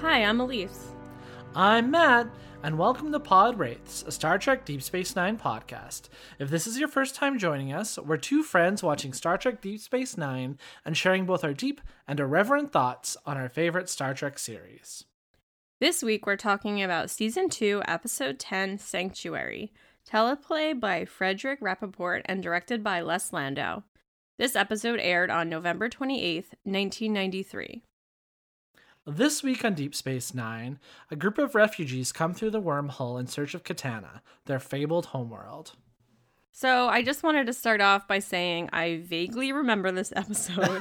Hi, I'm Elise. I'm Matt, and welcome to Pod Wraiths, a Star Trek Deep Space Nine podcast. If this is your first time joining us, we're two friends watching Star Trek Deep Space Nine and sharing both our deep and irreverent thoughts on our favorite Star Trek series. This week we're talking about Season 2, Episode 10, Sanctuary, teleplay by Frederick Rappaport and directed by Les Landau. This episode aired on November 28th, 1993. This week on Deep Space Nine, a group of refugees come through the wormhole in search of Kentanna, their fabled homeworld. So I just wanted to start off by saying I vaguely remember this episode.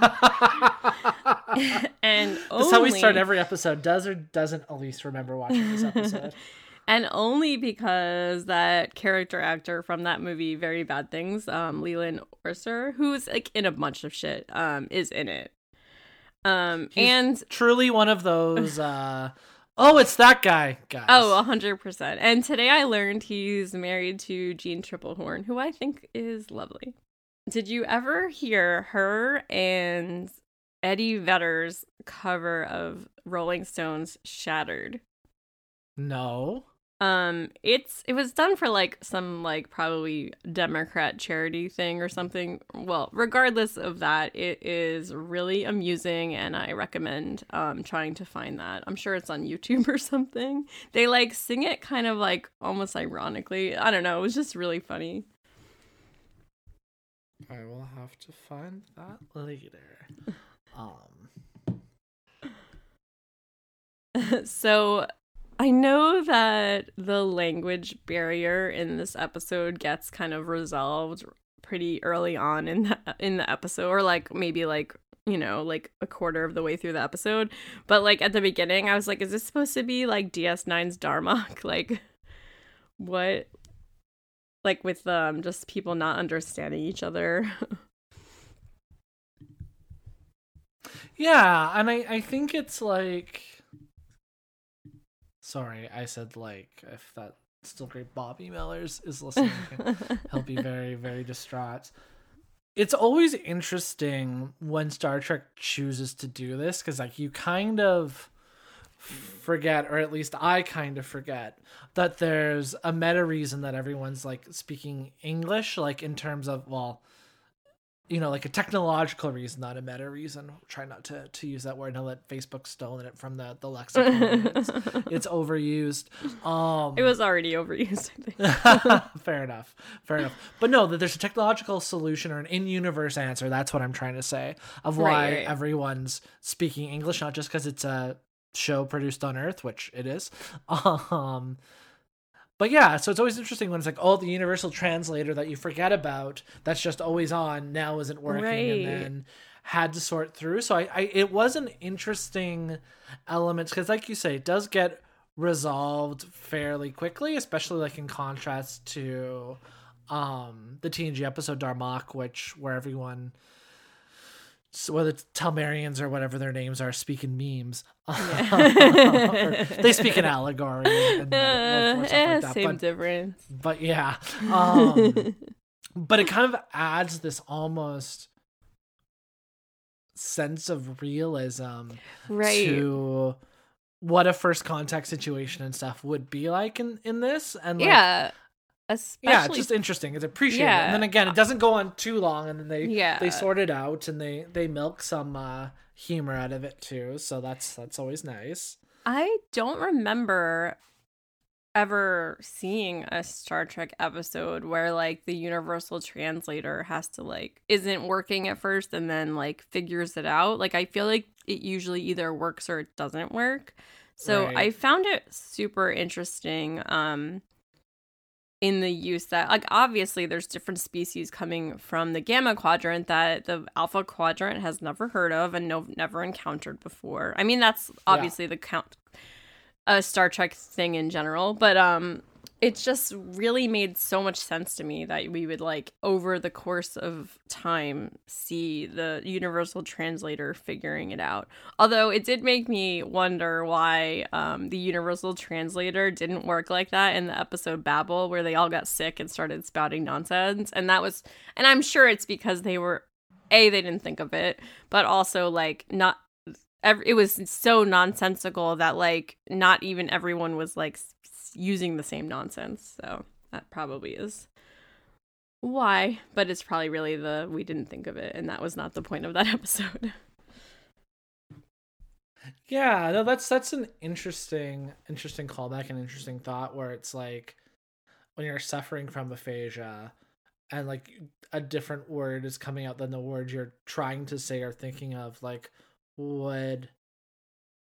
and That's only, how we start every episode. Does or doesn't Elise remember watching this episode? and only because that character actor from that movie, Very Bad Things, um, Leland Orser, who's like in a bunch of shit, um, is in it. Um, He's and truly one of those. Uh, oh, it's that guy, guys. Oh, 100%. And today I learned he's married to Jeanne Tripplehorn, who I think is lovely. Did you ever hear her and Eddie Vedder's cover of Rolling Stones Shattered? no. Um it's it was done for like some like probably Democrat charity thing or something. Well, regardless of that, it is really amusing and I recommend um trying to find that. I'm sure it's on YouTube or something. They like sing it kind of like almost ironically. I don't know, it was just really funny. I will have to find that later. Um. so I know that the language barrier in this episode gets kind of resolved pretty early on in the, in the episode or like maybe like you know like a quarter of the way through the episode. But like at the beginning I was like is this supposed to be like DS9's Darmok? Like what? Like with um just people not understanding each other. Yeah, and I I think it's like. Sorry, I said like if that still great Bobby Millers is listening, he'll be very very distraught. It's always interesting when Star Trek chooses to do this because like you kind of forget or at least I kind of forget that there's a meta reason that everyone's like speaking English like in terms of well you know like a technological reason not a meta reason. Try not to to use that word and let Facebook stolen it from the the lexicon. It's, it's overused. Um it was already overused I think. Fair enough. Fair enough. But no that there's a technological solution or an in-universe answer. That's what i'm trying to say of why Right, right. everyone's speaking english not just because it's a show produced on earth which it is. Um but yeah so it's always interesting when it's like oh the universal translator that you forget about that's just always on now isn't working Right. and then had to sort through so i, I it was an interesting element because like you say it does get resolved fairly quickly especially like in contrast to um the tng episode darmok which where everyone so whether it's Tamarians or whatever their names are speak in memes Yeah. they speak in allegory and metaphor, Uh, eh, like same but, difference. but yeah um but it kind of adds this almost sense of realism right. to what a first contact situation and stuff would be like in in this and like, yeah. Especially yeah it's just interesting it's appreciated Yeah. and then again it doesn't go on too long and then they Yeah. they sort it out and they they milk some uh humor out of it too so that's that's always nice I don't remember ever seeing a Star Trek episode where like the universal translator has to like isn't working at first and then like figures it out. Like I feel like it usually either works or it doesn't work. So Right. I found it super interesting um in the use that like obviously there's different species coming from the gamma quadrant that the alpha quadrant has never heard of and no never encountered before. I mean that's obviously the count a Star Trek thing in general, but um it just really made so much sense to me that we would like over the course of time see the universal translator figuring it out. Although it did make me wonder why um, the universal translator didn't work like that in the episode babel where they all got sick and started spouting nonsense. And that was and i'm sure it's because they were a they didn't think of it but also like not it was so nonsensical that like not even everyone was like using the same nonsense. So that probably is why, but it's probably really the we didn't think of it and that was not the point of that episode. Yeah, no, that's that's an interesting interesting callback and interesting thought where it's like when you're suffering from aphasia and like a different word is coming out than the word you're trying to say or thinking of, like would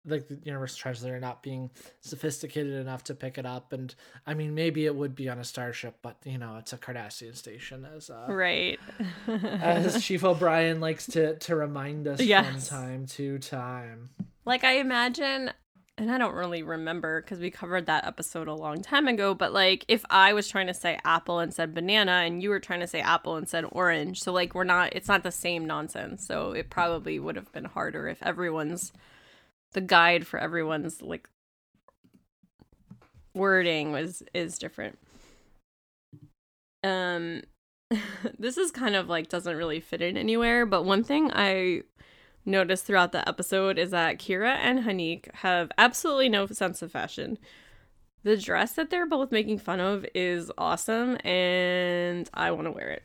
like the universe translator not being sophisticated enough to pick it up and i mean maybe it would be on a starship but you know it's a cardassian station as uh right. as chief o'brien likes to to remind us Yes. from time to time Like I imagine, and I don't really remember because we covered that episode a long time ago, but like if I was trying to say apple and said banana and you were trying to say apple and said orange, so like we're not it's not the same nonsense. So it probably would have been harder if everyone's the guide for everyone's like wording was is different. Um this is kind of like doesn't really fit in anywhere, but one thing I noticed throughout the episode is that Kira and Hanik have absolutely no sense of fashion. The dress that they're both making fun of is awesome, and I want to wear it.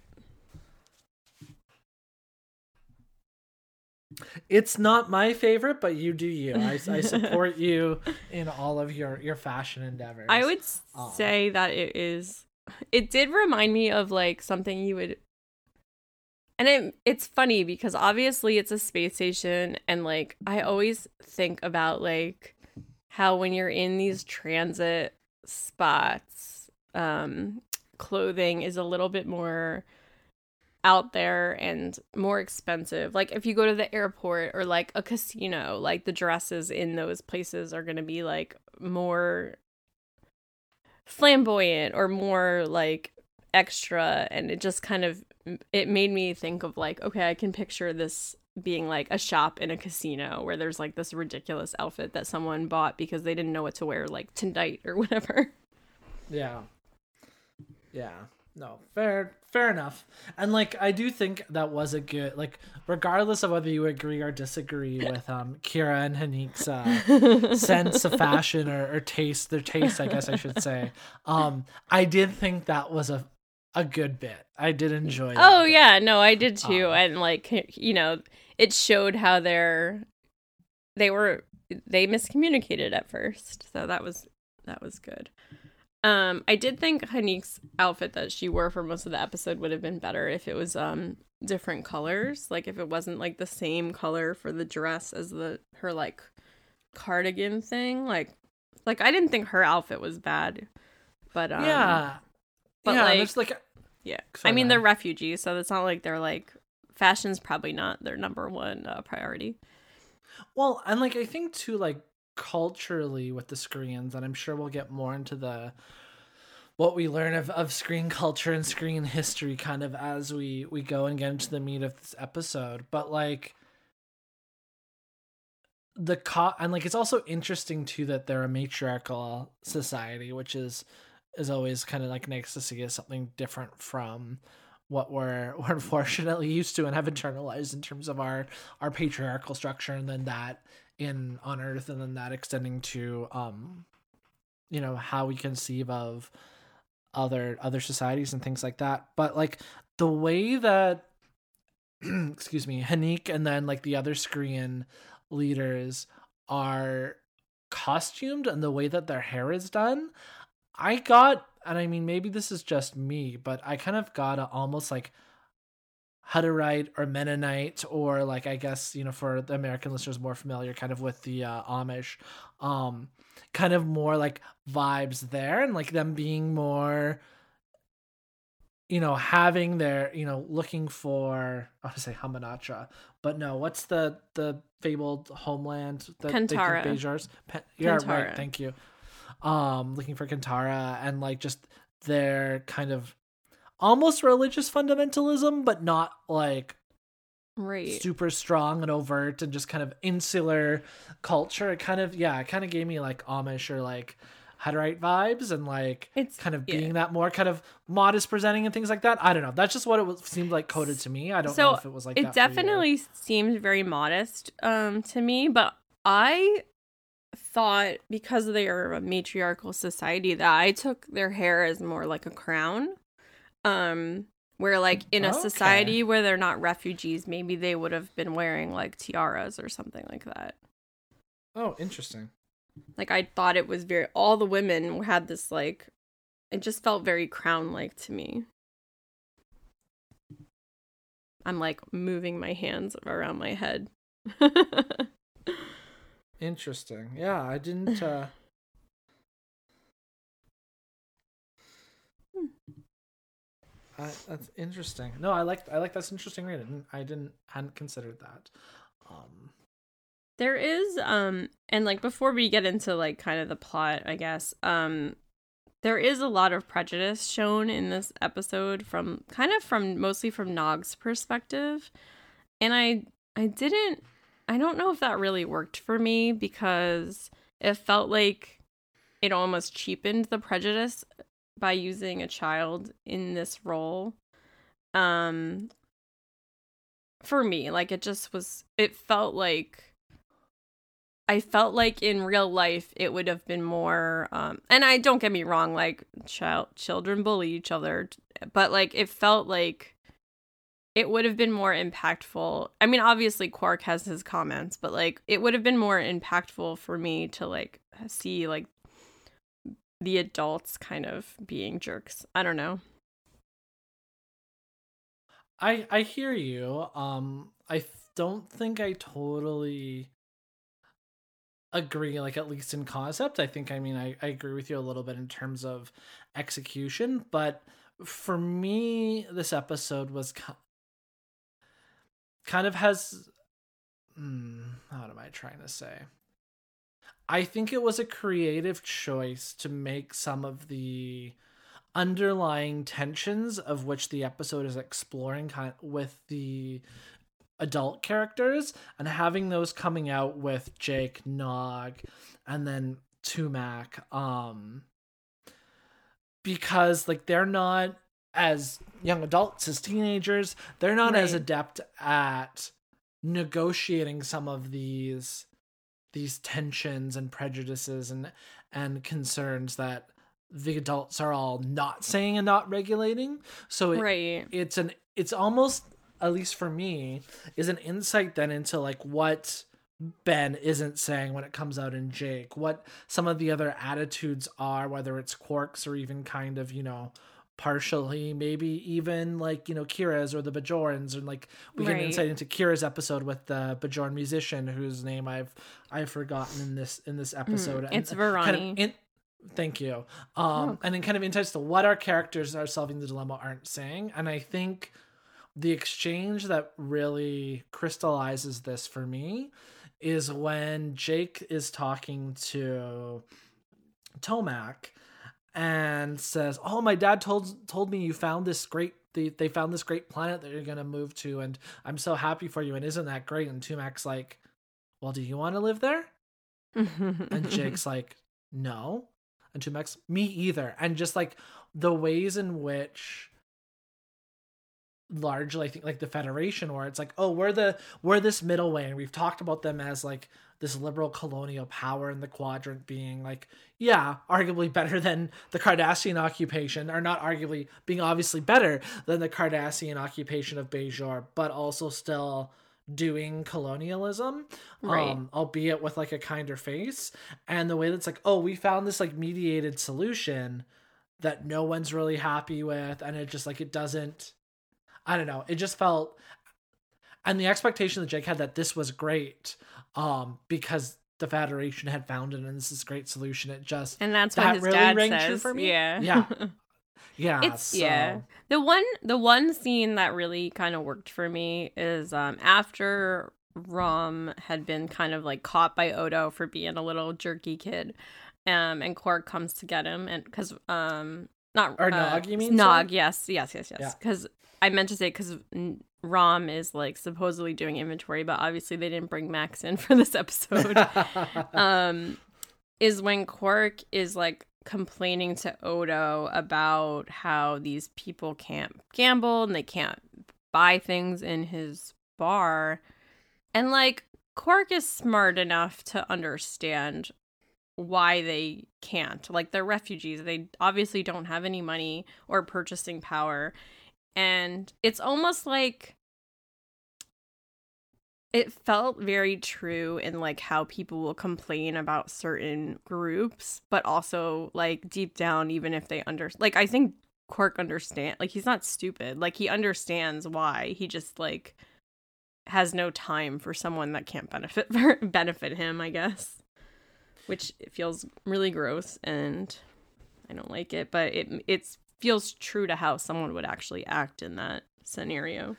It's not my favorite, but you do you. I, I support you in all of your your fashion endeavors. I would say that it is. It did remind me of like something you would. And it, it's funny because obviously it's a space station, and like I always think about like how when you're in these transit spots, um, clothing is a little bit more out there and more expensive. Like if you go to the airport or like a casino, like the dresses in those places are going to be like more flamboyant or more like extra and it just kind of it made me think of like okay, I can picture this being like a shop in a casino where there's like this ridiculous outfit that someone bought because they didn't know what to wear like tonight or whatever. Yeah. Yeah. No, fair fair enough. And like I do think that was a good like regardless of whether you agree or disagree with um Kira and Hanik's uh sense of fashion or, or taste, their taste, I guess I should say. Um I did think that was a a good bit. I did enjoy Oh bit. yeah, no, I did too. Um, and like you know, it showed how they're they were they miscommunicated at first. So that was that was good. Um I did think Hanik's outfit that she wore for most of the episode would have been better if it was um different colors, like if it wasn't like the same color for the dress as the her like cardigan thing. Like like I didn't think her outfit was bad. But um yeah. but, yeah, like- it's like yeah. Sorry, I mean, they're refugees, so it's not like they're like fashion's probably not their number one uh, priority. Well, and like I think too, like culturally with the screens, and I'm sure we'll get more into the what we learn of, of screen culture and screen history kind of as we we go and get into the meat of this episode. But like the co and like it's also interesting too that they're a matriarchal society, which is is always kind of like nice to see as something different from what we're we're unfortunately used to and have internalized in terms of our our patriarchal structure and then that in on earth and then that extending to um you know how we conceive of other other societies and things like that. But like the way that excuse me hanik and then like the other screen leaders are costumed and the way that their hair is done i got and i mean maybe this is just me but i kind of got a almost like Hutterite or Mennonite, or like I guess you know for the American listeners more familiar, kind of with the uh, Amish, um, kind of more like vibes there, and like them being more, you know, having their you know looking for I want to say Hamanatra, but no, what's the the fabled homeland that Kentanna. they think Bajars? Pen- yeah, right. Thank you. Um, looking for Kentanna and like just their kind of almost religious fundamentalism, but not like Right. super strong and overt and just kind of insular culture. It kind of yeah, it kind of gave me like Amish or like Hutterite vibes and like It's kind of yeah. being that more kind of modest presenting and things like that. I don't know. That's just what it was, seemed like coded to me. I don't So, know if it was like it that for you. definitely seemed very modest um to me but i thought because they are a matriarchal society that i took their hair as more like a crown um where like in a Okay. society where they're not refugees maybe they would have been wearing like tiaras or something like that Oh, interesting. like i thought it was very all the women had this like it just felt very crown like to me i'm like moving my hands around my head Interesting. Yeah, I didn't uh I, that's interesting. No, I like I like that's interesting read. I didn't, I didn't hadn't considered that. Um There is um and like before we get into like kind of the plot, I guess, um there is a lot of prejudice shown in this episode from kind of from mostly from Nog's perspective. And I I didn't I don't know if that really worked for me because it felt like it almost cheapened the prejudice by using a child in this role. Um for me, like it just was it felt like I felt like in real life it would have been more um and I don't get me wrong like child children bully each other but like it felt like it would have been more impactful. I mean obviously Quark has his comments but like it would have been more impactful for me to like see like the adults kind of being jerks. I don't know. I I hear you. Um I don't think I totally agree like at least in concept. I think I mean I I agree with you a little bit in terms of execution, but for me this episode was kind of has hmm, how am I trying to say? I think it was a creative choice to make some of the underlying tensions of which the episode is exploring kind with the adult characters and having those coming out with Jake, Nog, and then Tumak um because like they're not as young adults as teenagers, they're not as adept at negotiating some of these these tensions and prejudices and and concerns that the adults are all not saying and not regulating. So it, right. it's an it's almost at least for me is an insight then into like what Ben isn't saying when it comes out in Jake, what some of the other attitudes are, whether it's Quarks or even kind of, you know, partially maybe even like, you know, Kira's or the Bajorans and like we get an insight into Kira's episode with the Bajoran musician whose name I've I've forgotten in this in this episode. Mm, it's kind of Varani. in- Thank you. Um, and then kind of insights to what our characters are solving the dilemma aren't saying. And I think the exchange that really crystallizes this for me is when Jake is talking to Tumak and says, "Oh, my dad told told me you found this great they, they found this great planet that you're going to move to and I'm so happy for you and isn't that great?" And Tumak's like, "Well, do you want to live there?" And Jake's like, no. And Tumak's, me either. And just like the ways in which largely I think like the Federation where it's like, oh, we're the we're this middle way and we've talked about them as like this liberal colonial power in the quadrant being like, yeah, arguably better than the Cardassian occupation, or not arguably being obviously better than the Cardassian occupation of Bajor, but also still doing colonialism Right. um albeit with like a kinder face and the way that's like oh we found this like mediated solution that no one's really happy with and it just like it doesn't i don't know it just felt and the expectation that jake had that this was great um because the federation had found it and this is a great solution it just and that's That what his really dad rang true says. for me? Yeah. Yeah. yeah it's so- yeah the one the one scene that really kind of worked for me is um after rom had been kind of like caught by odo for being a little jerky kid um and quark comes to get him and because um not Or uh, Nog, you mean, nog sorry? yes yes yes yes because i meant to say because rom is like supposedly doing inventory but obviously they didn't bring max in for this episode um is when Quark is like complaining to Odo about how these people can't gamble and they can't buy things in his bar. And like Quark is smart enough to understand why they can't. Like they're refugees. They obviously don't have any money or purchasing power. And it's almost like it felt very true in like how people will complain about certain groups, but also like deep down, even if they under like I think Quark understand like he's not stupid. Like he understands why. He just like has no time for someone that can't benefit for benefit him, I guess. Which feels really gross and I don't like it, but it it feels true to how someone would actually act in that scenario.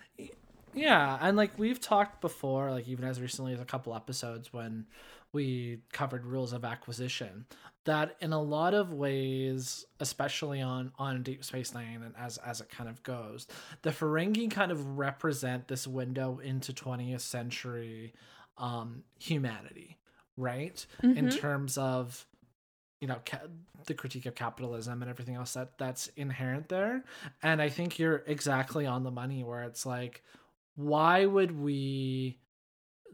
Yeah, and like we've talked before, like even as recently as a couple episodes when we covered rules of acquisition, that in a lot of ways, especially on on Deep Space Nine and as as it kind of goes, the Ferengi kind of represent this window into 20th century um humanity, right? Mm-hmm. In terms of you know ca- the critique of capitalism and everything else that that's inherent there and i think you're exactly on the money where it's like why would we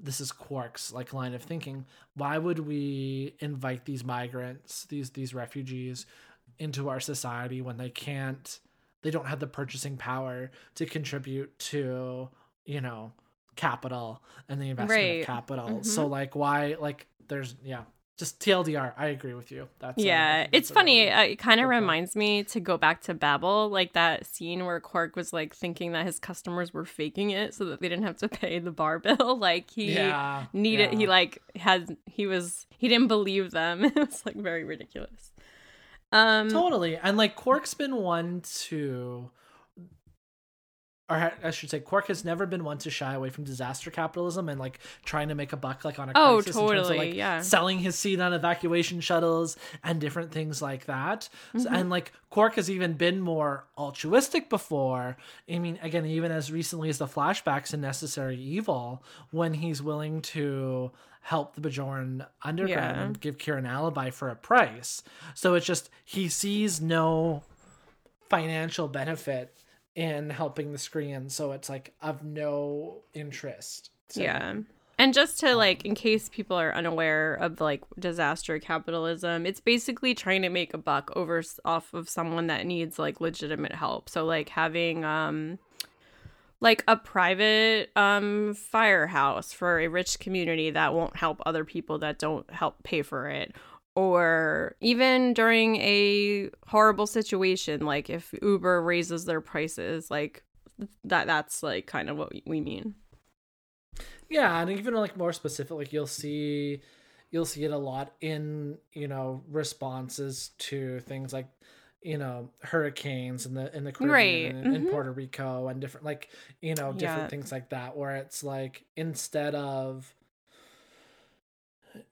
this is quark's like line of thinking why would we invite these migrants these these refugees into our society when they can't they don't have the purchasing power to contribute to you know capital and the investment right. of capital mm-hmm. so like why like there's yeah just TLDR, I agree with you. That's yeah. Uh, it's funny. Really it kind of reminds point. me to go back to Babel, like that scene where Quark was like thinking that his customers were faking it so that they didn't have to pay the bar bill. like he yeah, needed. Yeah. He like had. He was. He didn't believe them. it was like very ridiculous. Um. Totally, and like Quark's been one to or I should say, Quark has never been one to shy away from disaster capitalism and like trying to make a buck like on a oh, crisis totally, in terms of like yeah. selling his seat on evacuation shuttles and different things like that. Mm-hmm. So, and like Quark has even been more altruistic before. I mean, again, even as recently as the flashbacks in Necessary Evil, when he's willing to help the Bajoran underground yeah. and give Kira an alibi for a price. So it's just he sees no financial benefit in helping the screen so it's like of no interest yeah. and just to like in case people are unaware of like disaster capitalism it's basically trying to make a buck over off of someone that needs like legitimate help. So like having um like a private um firehouse for a rich community that won't help other people that don't help pay for it or even during a horrible situation like if uber raises their prices like that that's like kind of what we mean yeah and even like more specific like you'll see you'll see it a lot in you know responses to things like you know hurricanes in the in the Caribbean right. and mm-hmm. in Puerto Rico and different like you know different yeah. things like that where it's like instead of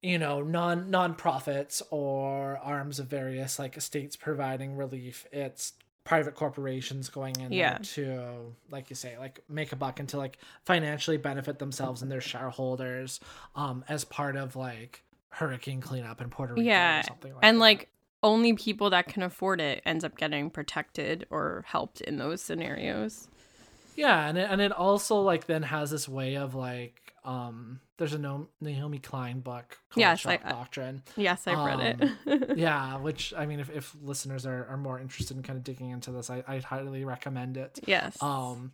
you know non non-profits or arms of various like states providing relief it's private corporations going in yeah. to like you say like make a buck and to like financially benefit themselves and their shareholders um as part of like hurricane cleanup in Puerto Rico yeah. like and that. like only people that can afford it ends up getting protected or helped in those scenarios yeah and it, and it also like then has this way of like um there's a no- Naomi Klein book called yes, Shock I, Doctrine. Yes, I've um, read it. yeah, which I mean if, if listeners are, are more interested in kind of digging into this, I, I'd highly recommend it. Yes. Um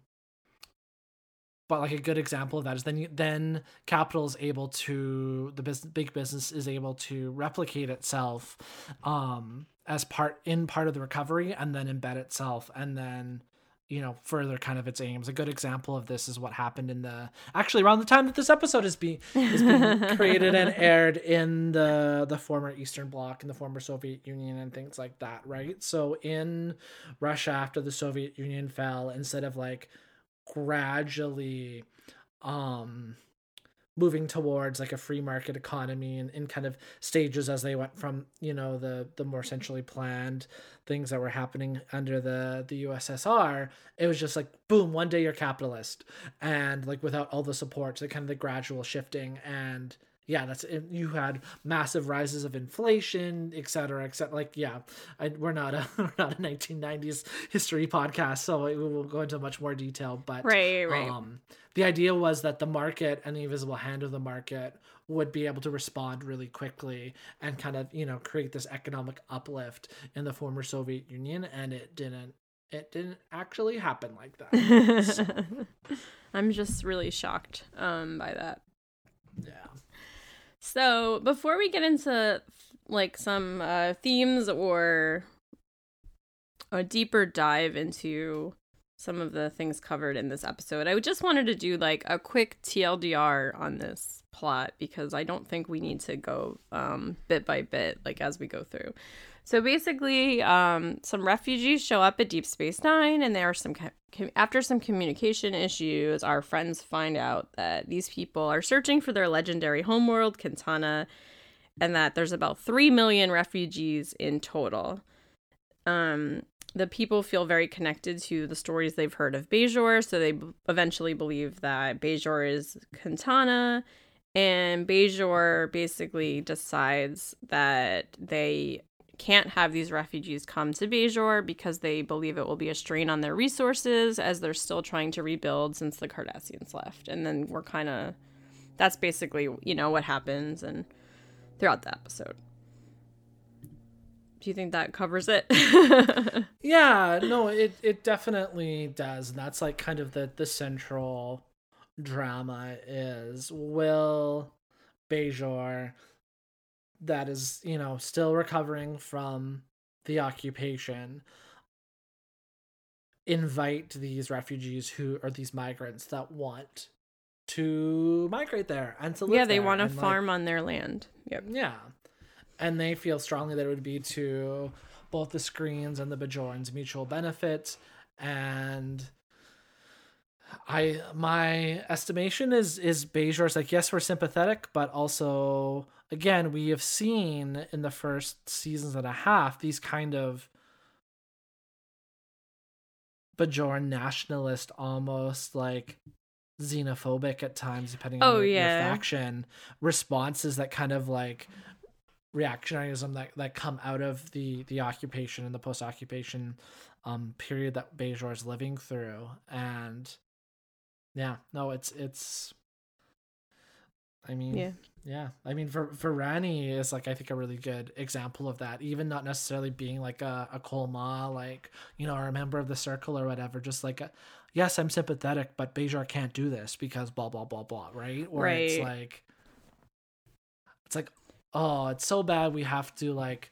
but like a good example of that is then you, then capital is able to the business big business is able to replicate itself um as part in part of the recovery and then embed itself and then you know further kind of its aims. A good example of this is what happened in the actually around the time that this episode is being is being created and aired in the the former eastern bloc and the former soviet union and things like that right? So in russia after the soviet union fell instead of like gradually um moving towards like a free market economy and in kind of stages as they went from you know the the more centrally planned things that were happening under the the USSR it was just like boom one day you're capitalist. And like without all the support so kind of the gradual shifting and yeah, that's you had massive rises of inflation, et cetera, et cetera. Like, yeah, I, we're not a we're not a 1990s history podcast, so we will go into much more detail. But right, right. Um, the idea was that the market and the invisible hand of the market would be able to respond really quickly and kind of you know create this economic uplift in the former Soviet Union, and it didn't. It didn't actually happen like that. so. I'm just really shocked um, by that. So before we get into like some uh, themes or a deeper dive into some of the things covered in this episode, I just wanted to do like a quick TLDR on this plot because I don't think we need to go um, bit by bit like as we go through. So basically, um, some refugees show up at Deep Space Nine, and there are some com- after some communication issues, our friends find out that these people are searching for their legendary homeworld, Kentanna, and that there's about three million refugees in total. Um, the people feel very connected to the stories they've heard of Bajor, so they b- eventually believe that Bajor is Kentanna, and Bajor basically decides that they can't have these refugees come to Bajor because they believe it will be a strain on their resources as they're still trying to rebuild since the Cardassians left. And then we're kind of that's basically, you know, what happens and throughout the episode. Do you think that covers it? yeah, no, it it definitely does. And that's like kind of the the central drama is will Bajor that is, you know, still recovering from the occupation invite these refugees who are these migrants that want to migrate there and to live Yeah, they want to And, like, farm on their land. Yep. yeah. And they feel strongly that it would be to both the screens and the Bajorans mutual benefit. And I my estimation is is Bajor's like, yes, we're sympathetic, but also again, we have seen in the first seasons and a half these kind of Bajoran nationalist almost like xenophobic at times depending on Oh, your, your yeah. faction responses that kind of like reactionaryism that, that come out of the the occupation and the post occupation um period that Bajor is living through and yeah no it's it's I mean Yeah. yeah. I mean for for Rani is like I think a really good example of that even not necessarily being like a, a Kolma like you know or a member of the circle or whatever just like a, yes I'm sympathetic but Bajor can't do this because blah blah blah blah right? Or it's like it's like oh it's so bad we have to like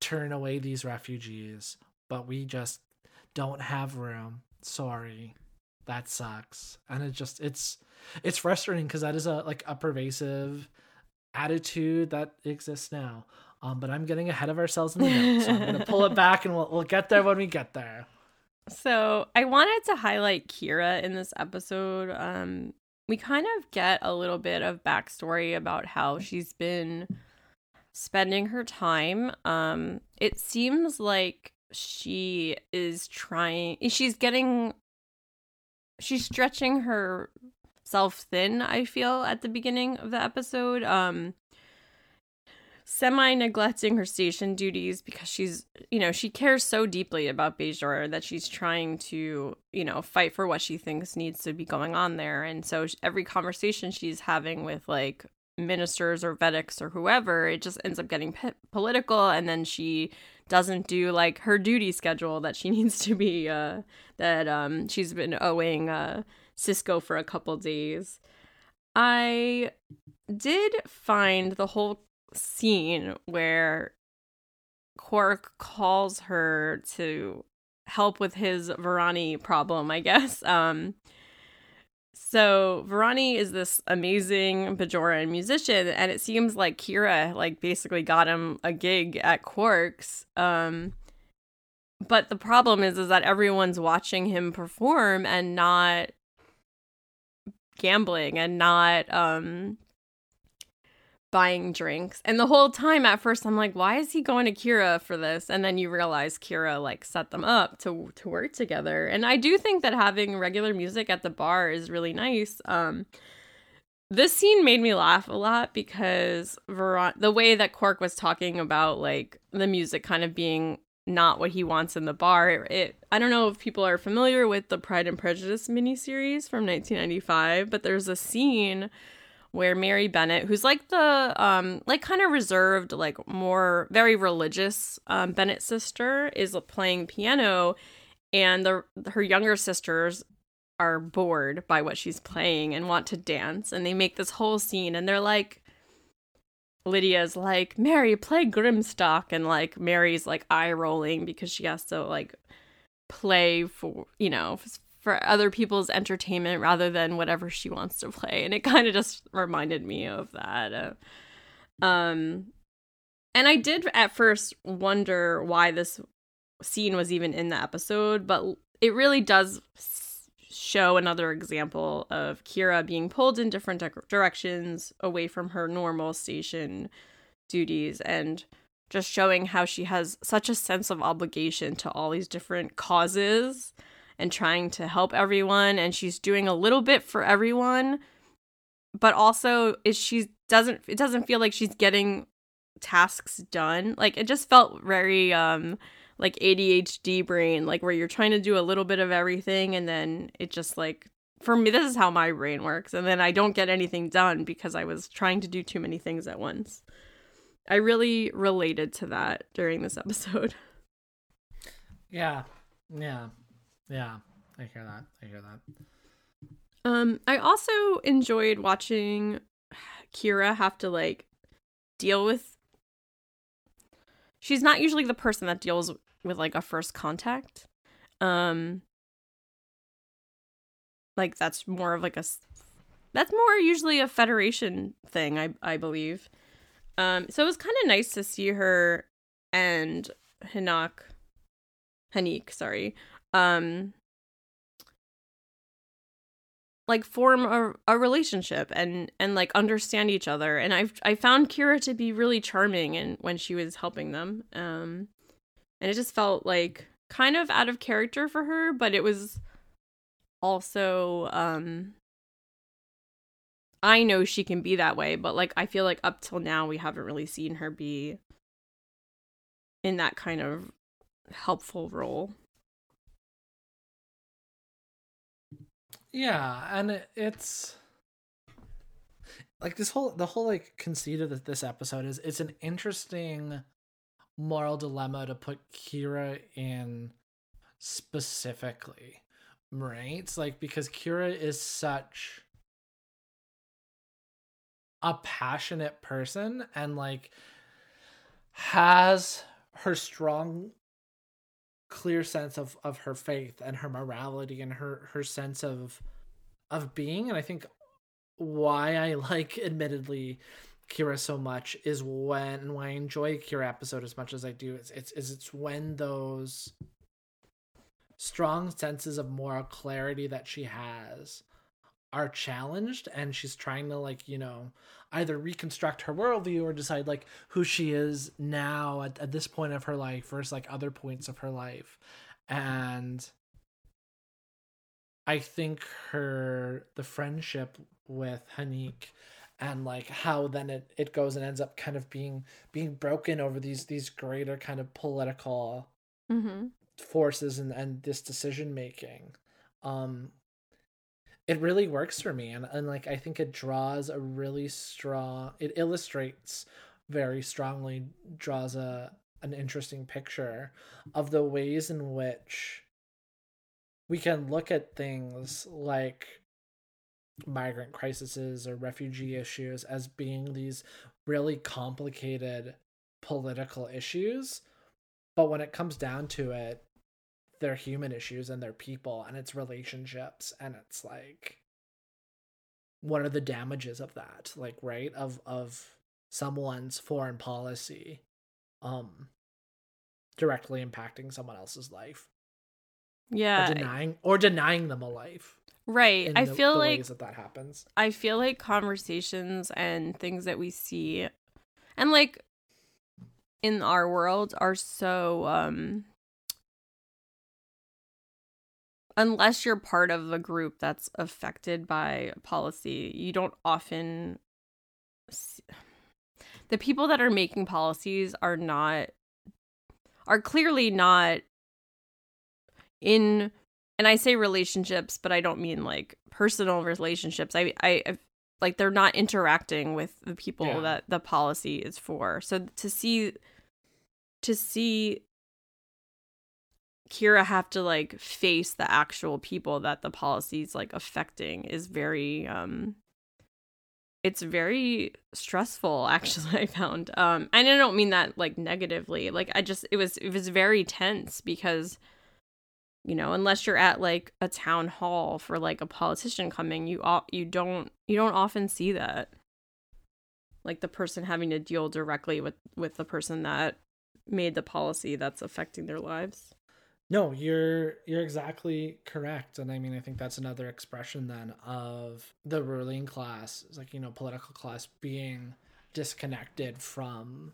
turn away these refugees but we just don't have room. Sorry. That sucks. And it just it's it's frustrating because that is a like a pervasive attitude that exists now um but i'm getting ahead of ourselves in the notes so i'm gonna pull it back and we'll, we'll get there when we get there So I wanted to highlight Kira in this episode. Um, we kind of get a little bit of backstory about how she's been spending her time. Um, it seems like she is trying. She's getting. She's stretching herself thin. I feel at the beginning of the episode. Um, semi neglecting her station duties because she's, you know, she cares so deeply about Bajor that she's trying to, you know, fight for what she thinks needs to be going on there. And so every conversation she's having with like ministers or Vedeks or whoever, it just ends up getting p- political. And then she doesn't do like her duty schedule that she needs to be, uh, that um, she's been owing uh, Sisko for a couple days. I did find the whole scene where Quark calls her to help with his Varani problem, I guess. Um so Varani is this amazing Bajoran musician, and it seems like Kira like basically got him a gig at Quark's. Um but the problem is is that everyone's watching him perform and not gambling and not um buying drinks. And the whole time at first I'm like, why is he going to Kira for this? And then you realize Kira like set them up to to work together. And I do think that having regular music at the bar is really nice. Um this scene made me laugh a lot because Veron- the way that Quark was talking about like the music kind of being not what he wants in the bar. It, it, I don't know if people are familiar with the Pride and Prejudice miniseries from 1995, but there's a scene where Mary Bennett, who's like the um like kind of reserved, like more very religious um Bennett sister, is playing piano, and the her younger sisters are bored by what she's playing and want to dance, and they make this whole scene, and they're like. Lydia's like, Mary, play Grimstock. And like, Mary's like eye rolling because she has to like play for, you know, for other people's entertainment rather than whatever she wants to play and it kind of just reminded me of that uh, um and i did at first wonder why this scene was even in the episode but it really does show another example of kira being pulled in different de- directions away from her normal station duties and just showing how she has such a sense of obligation to all these different causes and trying to help everyone and she's doing a little bit for everyone. But also is she doesn't it doesn't feel like she's getting tasks done. Like it just felt very um like ADHD brain like where you're trying to do a little bit of everything and then it just like for me this is how my brain works and then I don't get anything done because I was trying to do too many things at once. I really related to that during this episode. Yeah. Yeah. Yeah, I hear that. I hear that. Um, I also enjoyed watching Kira have to like deal with. She's not usually the person that deals with like a first contact. Um, like that's more of like a that's more usually a federation thing i i believe um so it was kind of nice to see her and Hanak Hanik sorry um like form a, a relationship and and like understand each other and i've i found kira to be really charming and when she was helping them um and it just felt like kind of out of character for her but it was also um i know she can be that way but like i feel like up till now we haven't really seen her be in that kind of helpful role. Yeah, and it's like this whole the whole like conceit of this episode is it's an interesting moral dilemma to put Kira in specifically, right? Like because Kira is such a passionate person and like has her strong clear sense of of her faith and her morality and her her sense of of being and i think why i like admittedly kira so much is when why i enjoy kira episode as much as i do it's it's, is it's when those strong senses of moral clarity that she has are challenged and she's trying to like you know either reconstruct her worldview or decide like who she is now at, at this point of her life versus like other points of her life. And i think her the friendship with hanik and like how then it, it goes and ends up kind of being being broken over these these greater kind of political mm-hmm. forces and and this decision making um it really works for me and, and like i think it draws a really strong it illustrates very strongly draws a an interesting picture of the ways in which we can look at things like migrant crises or refugee issues as being these really complicated political issues. But when it comes down to it they're human issues and they're people and its relationships and it's like what are the damages of that like right of of someone's foreign policy um directly impacting someone else's life yeah. or denying or denying them a life right. i the, feel the like that that happens. I feel like conversations and things that we see and like in our world are so um unless you're part of a group that's affected by policy, you don't often see, the people that are making policies are not are clearly not in and I say relationships, but I don't mean like personal relationships. I I, I like they're not interacting with the people Yeah. that the policy is for. So to see to see Kira have to like face the actual people that the policy's like affecting is very um it's very stressful actually I found. Um and I don't mean that like negatively. Like I just it was it was very tense because you know, unless you're at like a town hall for like a politician coming, you o- you don't you don't often see that. Like the person having to deal directly with with the person that made the policy that's affecting their lives. No, you're you're exactly correct, and I mean I think that's another expression then of the ruling class, it's like you know political class being disconnected from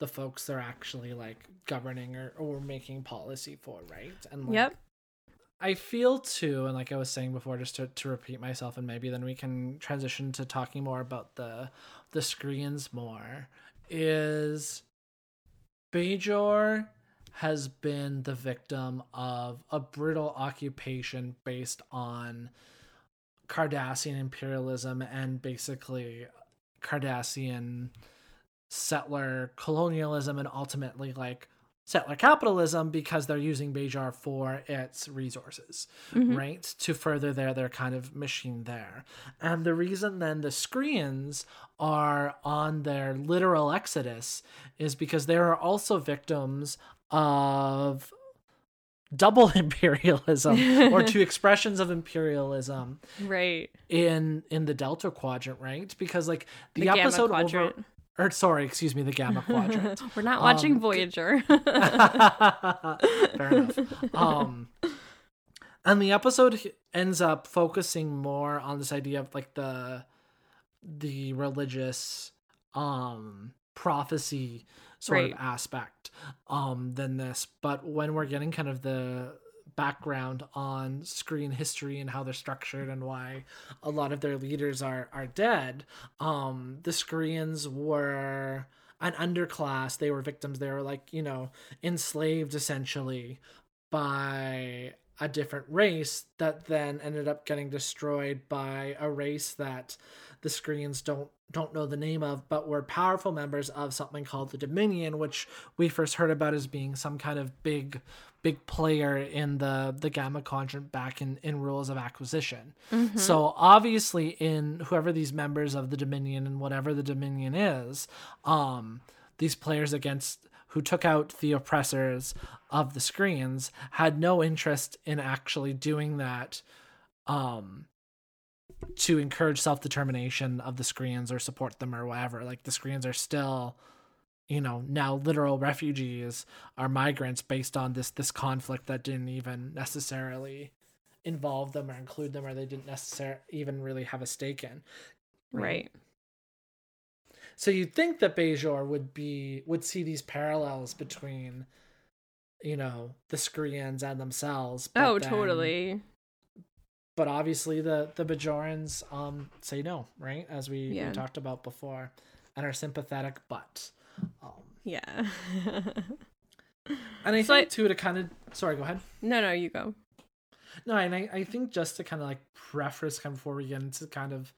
the folks they're actually like governing or, or making policy for, right? And like, Yep. I feel too, and like I was saying before, just to, to repeat myself, and maybe then we can transition to talking more about the the Skrreeans more. Is Bajor has been the victim of a brutal occupation based on Cardassian imperialism and basically Cardassian settler colonialism and ultimately like settler capitalism because they're using Bajor for its resources, Mhm. right? To further their their kind of machine there. And the reason then the Skrreeans are on their literal exodus is because they are also victims of double imperialism or two expressions of imperialism Right. in in the delta quadrant right because like the, The episode over. Or sorry excuse me the gamma quadrant We're not watching Um, Voyager. Fair enough. Um, and the episode ends up focusing more on this idea of like the the religious um prophecy sort Right. of aspect um than this but when we're getting kind of the background on Skrreean history and how they're structured and why a lot of their leaders are are dead. Um the Skrreeans were an underclass. They were victims. They were like you know enslaved essentially by a different race that then ended up getting destroyed by a race that the Skrreeans don't don't know the name of but were powerful members of something called the dominion which we first heard about as being some kind of big big player in the the gamma quadrant back in in rules of acquisition Mm-hmm. so obviously in whoever these members of the dominion and whatever the dominion is um these players against who took out the oppressors of the Skrreeans had no interest in actually doing that um to encourage self-determination of the Skrreeans or support them or whatever like the Skrreeans are still you know now literal refugees are migrants based on this this conflict that didn't even necessarily involve them or include them or they didn't necessarily even really have a stake in right. so you'd think that Bajor would be would see these parallels between, you know, the Skrreeans and themselves. but Oh, then- totally. But obviously, the the Bajorans um say no, right? As we, Yeah. we talked about before, and are sympathetic, but um, Yeah. and I So think I- too to kind of sorry, go ahead. no, no, you go. No, and I, I think just to kind of like preface kind of before we get into kind of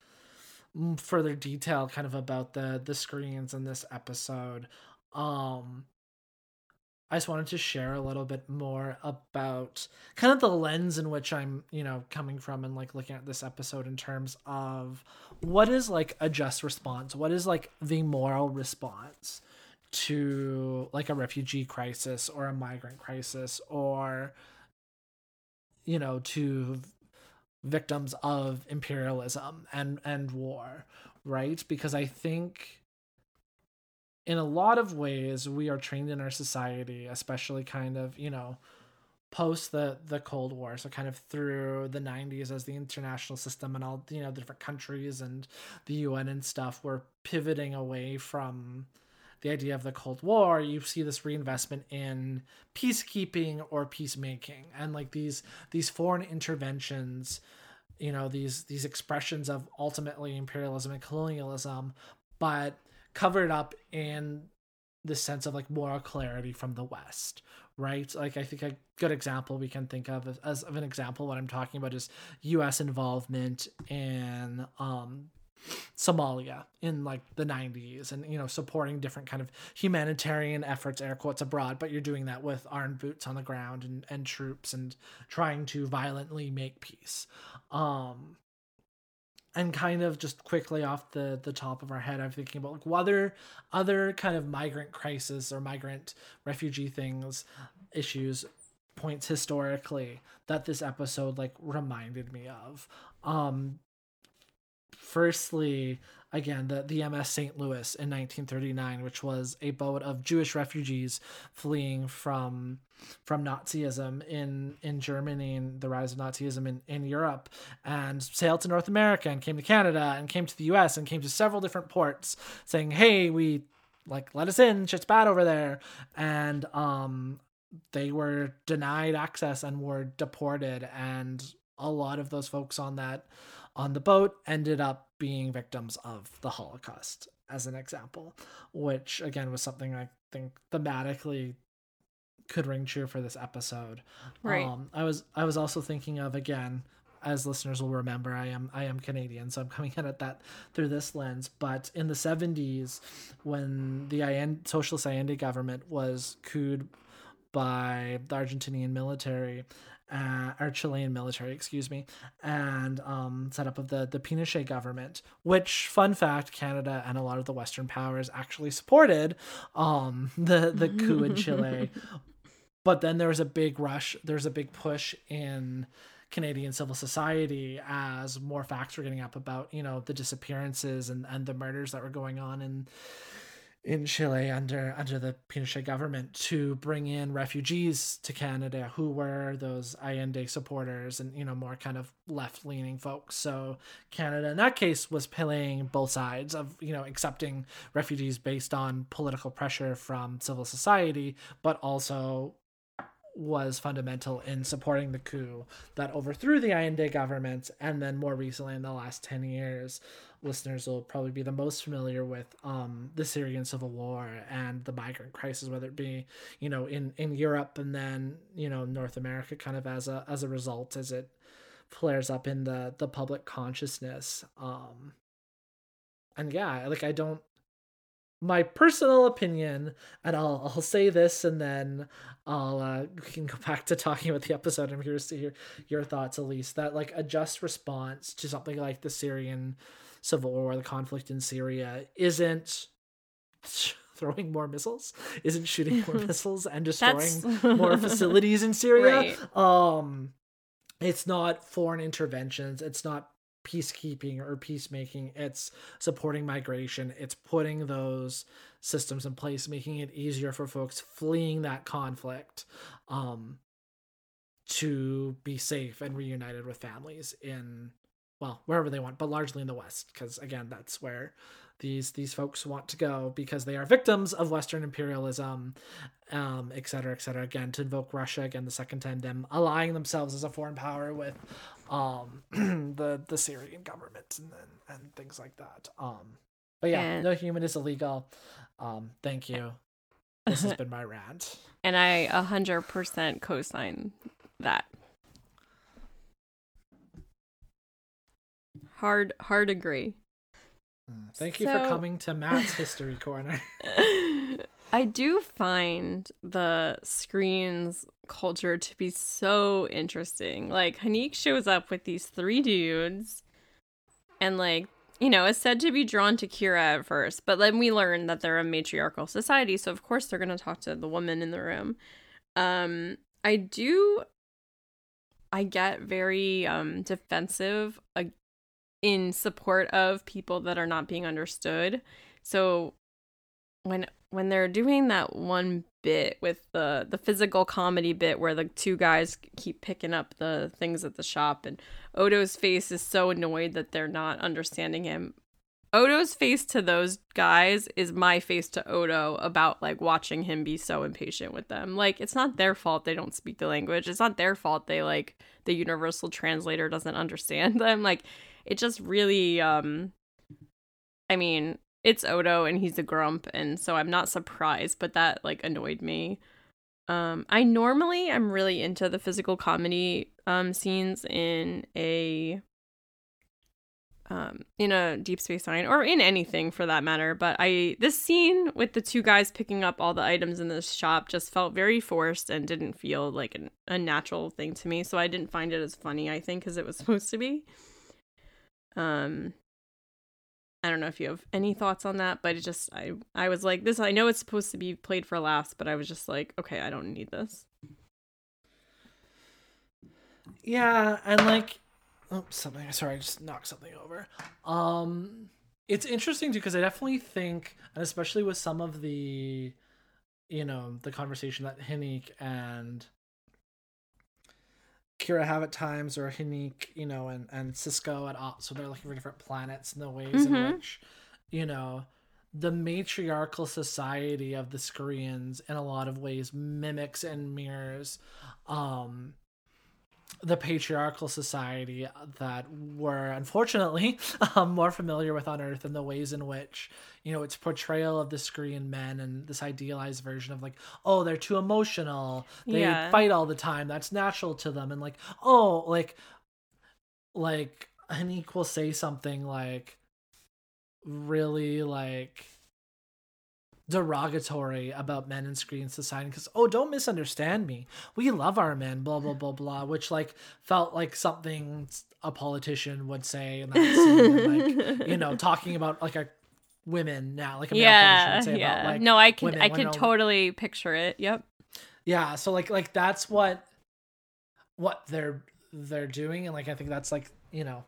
mm, further detail kind of about the the Skrreeans in this episode, um I just wanted to share a little bit more about kind of the lens in which I'm, you know, coming from and like looking at this episode in terms of what is like a just response? What is like the moral response to like a refugee crisis or a migrant crisis or you know to victims of imperialism and and war right? Because i think in a lot of ways we are trained in our society especially kind of you know post the the cold war so kind of through the 90s as the international system and all you know the different countries and the un and stuff were pivoting away from the idea of the Cold War, you see this reinvestment in peacekeeping or peacemaking, and like these these foreign interventions, you know, these these expressions of ultimately imperialism and colonialism, but covered up in the sense of like moral clarity from the West, right? Like I think a good example we can think of as, as of an example what I'm talking about is U.S. involvement in um, Somalia in like the 90s and you know supporting different kind of humanitarian efforts air quotes abroad but you're doing that with armed boots on the ground and, and troops and trying to violently make peace. Um and kind of just quickly off the the top of our head i'm thinking about like other other kind of migrant crisis or migrant refugee things issues points historically that this episode like reminded me of. Um firstly again the, the ms st louis in 1939 which was a boat of jewish refugees fleeing from from nazism in in germany and the rise of nazism in, in europe and sailed to north america and came to canada and came to the us and came to several different ports saying hey we like let us in. Shit's bad over there. And um they were denied access and were deported. And a lot of those folks on that on the boat ended up being victims of the Holocaust, as an example, which again was something I think thematically could ring true for this episode. Right. Um, I was I was also thinking of again, as listeners will remember, I am I am Canadian, so I'm coming in at that through this lens. But in the 70s, when the Allende, socialist Allende government was couped by the Argentinian military, uh, or Chilean military, excuse me, and um, setup of the the Pinochet government. Which, fun fact, Canada and a lot of the Western powers actually supported um, the the coup in Chile. But then there was a big rush. There's a big push in Canadian civil society as more facts were getting up about you know the disappearances and and the murders that were going on in in Chile under under the Pinochet government to bring in refugees to Canada who were those Allende supporters and you know more kind of left leaning folks. So Canada in that case was playing both sides of you know accepting refugees based on political pressure from civil society, but also was fundamental in supporting the coup that overthrew the Allende government and then more recently in the last 10 years listeners will probably be the most familiar with um, the Syrian civil war and the migrant crisis, whether it be you know in in Europe and then you know North America, kind of as a as a result as it flares up in the the public consciousness. Um, and yeah, like I don't. My personal opinion, and I'll I'll say this, and then I'll uh, we can go back to talking about the episode. I'm curious to hear your thoughts, Elise. That like a just response to something like the Syrian civil war, the conflict in Syria, isn't throwing more missiles, isn't shooting more missiles and destroying more facilities in Syria. Right. Um, it's not foreign interventions. It's not peacekeeping or peacemaking. It's supporting migration. It's putting those systems in place, making it easier for folks fleeing that conflict um, to be safe and reunited with families in well wherever they want but largely in the west because again that's where these these folks want to go because they are victims of western imperialism um et cetera et cetera. Again to invoke russia again the second time them allying themselves as a foreign power with um the the syrian government and, and and things like that. Um but yeah and, no human is illegal. Um thank you. This has been my rant. And i 100% co-sign that. Hard, hard agree. Thank you so, for coming to Matt's History Corner. I do find the Skrreeans culture to be so interesting. Like Haneek shows up with these three dudes and like, you know, is said to be drawn to Kira at first, but then we learn that they're a matriarchal society, so of course they're going to talk to the woman in the room. Um I do I get very um defensive in support of people that are not being understood. So when when they're doing that one bit with the the physical comedy bit where the two guys keep picking up the things at the shop and Odo's face is so annoyed that they're not understanding him. Odo's face to those guys is my face to Odo about like watching him be so impatient with them. Like it's not their fault they don't speak the language. It's not their fault they like the universal translator doesn't understand them. Like it just really um I mean, it's Odo and he's a grump and so I'm not surprised, but that like annoyed me. Um I normally am really into the physical comedy um scenes in a um, in a Deep Space Nine or in anything for that matter. But I this scene with the two guys picking up all the items in this shop just felt very forced and didn't feel like an, a natural thing to me. So I didn't find it as funny. I think as it was supposed to be. Um, I don't know if you have any thoughts on that, but it just I I was like this. I know it's supposed to be played for laughs, but I was just like, okay, I don't need this. Yeah, and like oh, something. Sorry, I just knocked something over. Um, it's interesting too because I definitely think, and especially with some of the, you know, the conversation that Haneek and Kira have at times, or Haneek, you know, and and Sisko at Ops, so they're looking for different planets and the ways mm-hmm. in which, you know, the matriarchal society of the Skrreeans in a lot of ways mimics and mirrors um the patriarchal society that we're unfortunately um, more familiar with on Earth and the ways in which you know its portrayal of the Skrreean men and this idealized version of like oh they're too emotional. They yeah. fight all the time. That's natural to them. And like oh like like an equal say something like really like derogatory about men in Skrreean society because oh don't misunderstand me. We love our men blah blah blah blah which like felt like something a politician would say scene like you know talking about like a women now like a yeah yeah about, like, no i can i can totally picture it. Yep. Yeah so like like that's what what they're they're doing and like i think that's like you know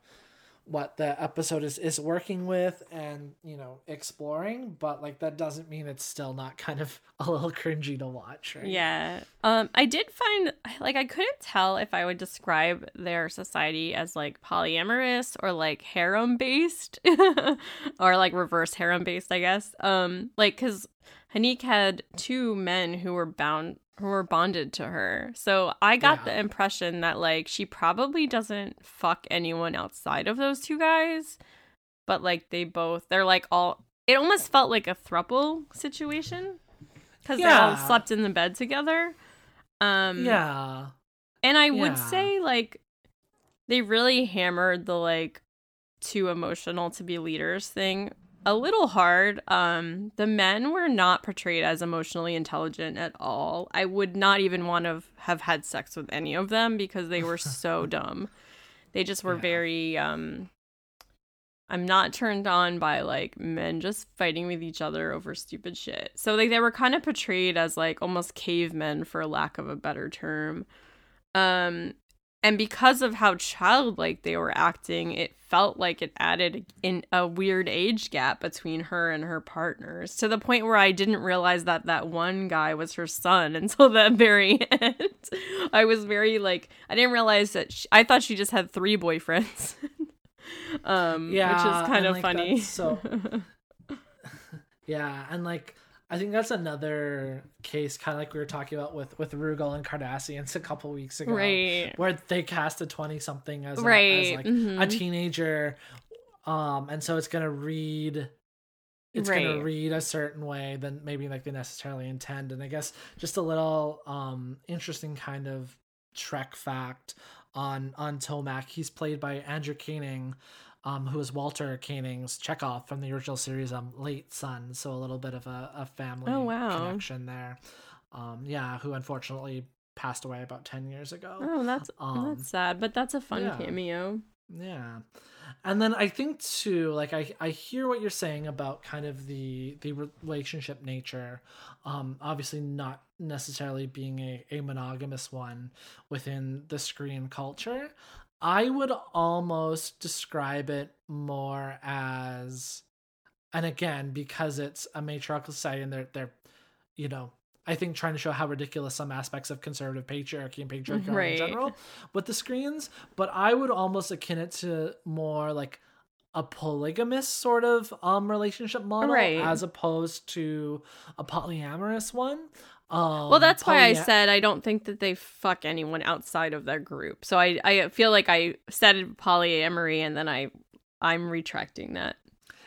what the episode is is working with and you know exploring but like that doesn't mean it's still not kind of a little cringy to watch right? Yeah. Um i did find like i couldn't tell if i would describe their society as like polyamorous or like harem based or like reverse harem based i guess. Um like because Haneek had two men who were bound were bonded to her. So I got yeah. the impression that like she probably doesn't fuck anyone outside of those two guys, but like they both they're like all it almost felt like a thruple situation because yeah. they all slept in the bed together. Um Yeah. And I yeah. would say like they really hammered the like too emotional to be leaders thing a little hard. Um, the men were not portrayed as emotionally intelligent at all. I would not even want to have had sex with any of them because they were so dumb. They just were yeah. very um I'm not turned on by like men just fighting with each other over stupid shit. So like they were kind of portrayed as like almost cavemen for lack of a better term. Um and because of how childlike they were acting, it felt like it added in a weird age gap between her and her partners to the point where I didn't realize that that one guy was her son until the very end. I was very like I didn't realize that she, I thought she just had three boyfriends. um yeah, which is kind of like funny. So Yeah, and like I think that's another case, kind of like we were talking about with with Rugal and Cardassians a couple weeks ago, right? Where they cast a twenty something as, right. a, as like mm-hmm. a teenager, um, and so it's gonna read, it's right. gonna read a certain way than maybe like they necessarily intend. And I guess just a little um interesting kind of Trek fact on on Tumak. He's played by Andrew Koenig, um, who is Walter Koenig's Chekov from the original series, um, late son. So a little bit of a, a family oh, wow. connection there. Um, yeah, who unfortunately passed away about 10 years ago. Oh, that's um, that's sad, but that's a fun yeah. cameo. Yeah. And then I think too, like I, I hear what you're saying about kind of the the relationship nature, um, obviously not necessarily being a, a monogamous one within the Skrreean culture. I would almost describe it more as, and again, because it's a matriarchal society and they're, they're, you know, I think trying to show how ridiculous some aspects of conservative patriarchy and patriarchy right. in general with the Skrreeans, but I would almost akin it to more like a polygamous sort of um relationship model Right. as opposed to a polyamorous one. Um, Well, that's why I poly- said I don't think that they fuck anyone outside of their group. So I, I feel like I said polyamory and then I I'm retracting that.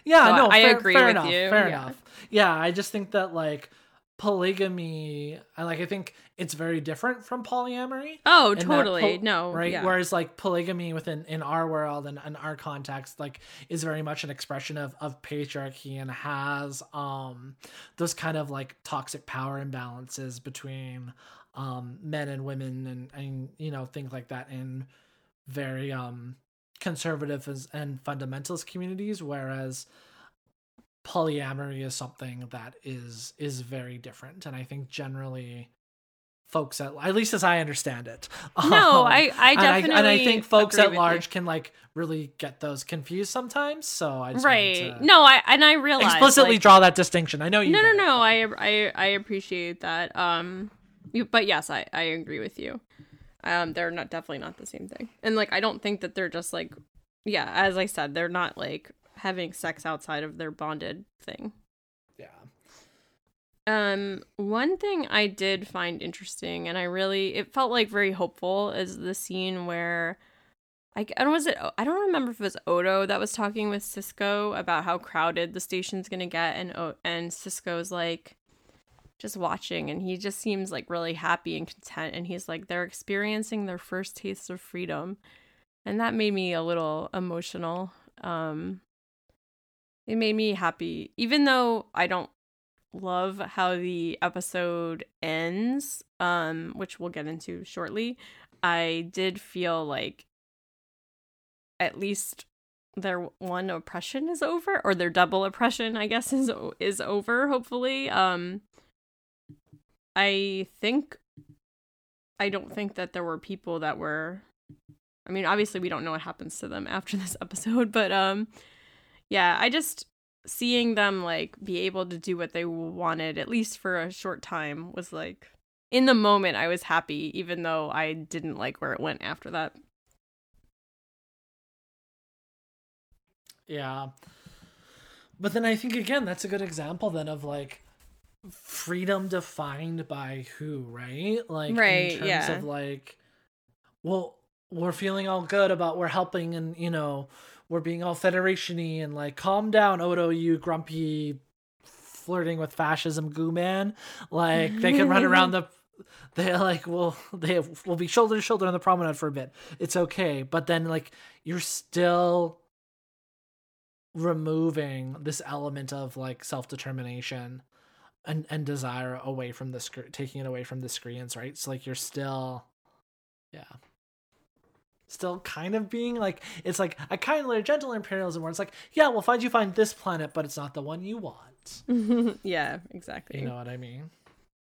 Yeah, So no, I fair, agree fair with enough, you, Fair yeah. enough. Yeah, I just think that like polygamy, I like I think it's very different from polyamory. Oh, totally. no. right Yeah. whereas like polygamy within in our world and, in our context like is very much an expression of of patriarchy and has um those kind of like toxic power imbalances between um men and women and and you know things like that in very um conservative and fundamentalist communities whereas polyamory is something that is is very different and i think generally folks at at least as i understand it No, um, I I and definitely and I think folks at with you. large can like really get those confused sometimes. So I just right. No, I and I realize explicitly like, draw that distinction. I know you. No, no, no. I I I appreciate that. Um, you, but yes, I I agree with you. Um, they're not definitely not the same thing, and like I don't think that they're just like, yeah, as I said, they're not like having sex outside of their bonded thing. Yeah. Um, one thing I did find interesting, and I really it felt like very hopeful, is the scene where. I, I don't was it I don't remember if it was Odo that was talking with Sisko about how crowded the station's gonna get and O- and Sisko's like just watching and he just seems like really happy and content and he's like they're experiencing their first taste of freedom and that made me a little emotional um it made me happy. Even though I don't love how the episode ends um which we'll get into shortly I did feel like at least their one oppression is over or their double oppression I guess is is over hopefully. Um I think I don't think that there were people that were I mean obviously we don't know what happens to them after this episode but um yeah I just seeing them like be able to do what they wanted at least for a short time was like in the moment I was happy even though I didn't like where it went after that Yeah. But then I think again that's a good example then of like freedom defined by who, right? Like Right, in terms yeah. of like well, we're feeling all good about we're helping and you know, we're being all federation-y and like calm down, Odo, you grumpy flirting with fascism goo man. Like they can run around the they like will they will be shoulder to shoulder on the promenade for a bit. It's okay. But then like you're still removing this element of like self-determination and and desire away from the Skrreean taking it away from the Skrreeans right so like you're still yeah still kind of being like it's like a kindly or gentle imperialism where it's like yeah we'll find you find this planet but it's not the one you want yeah exactly you know what i mean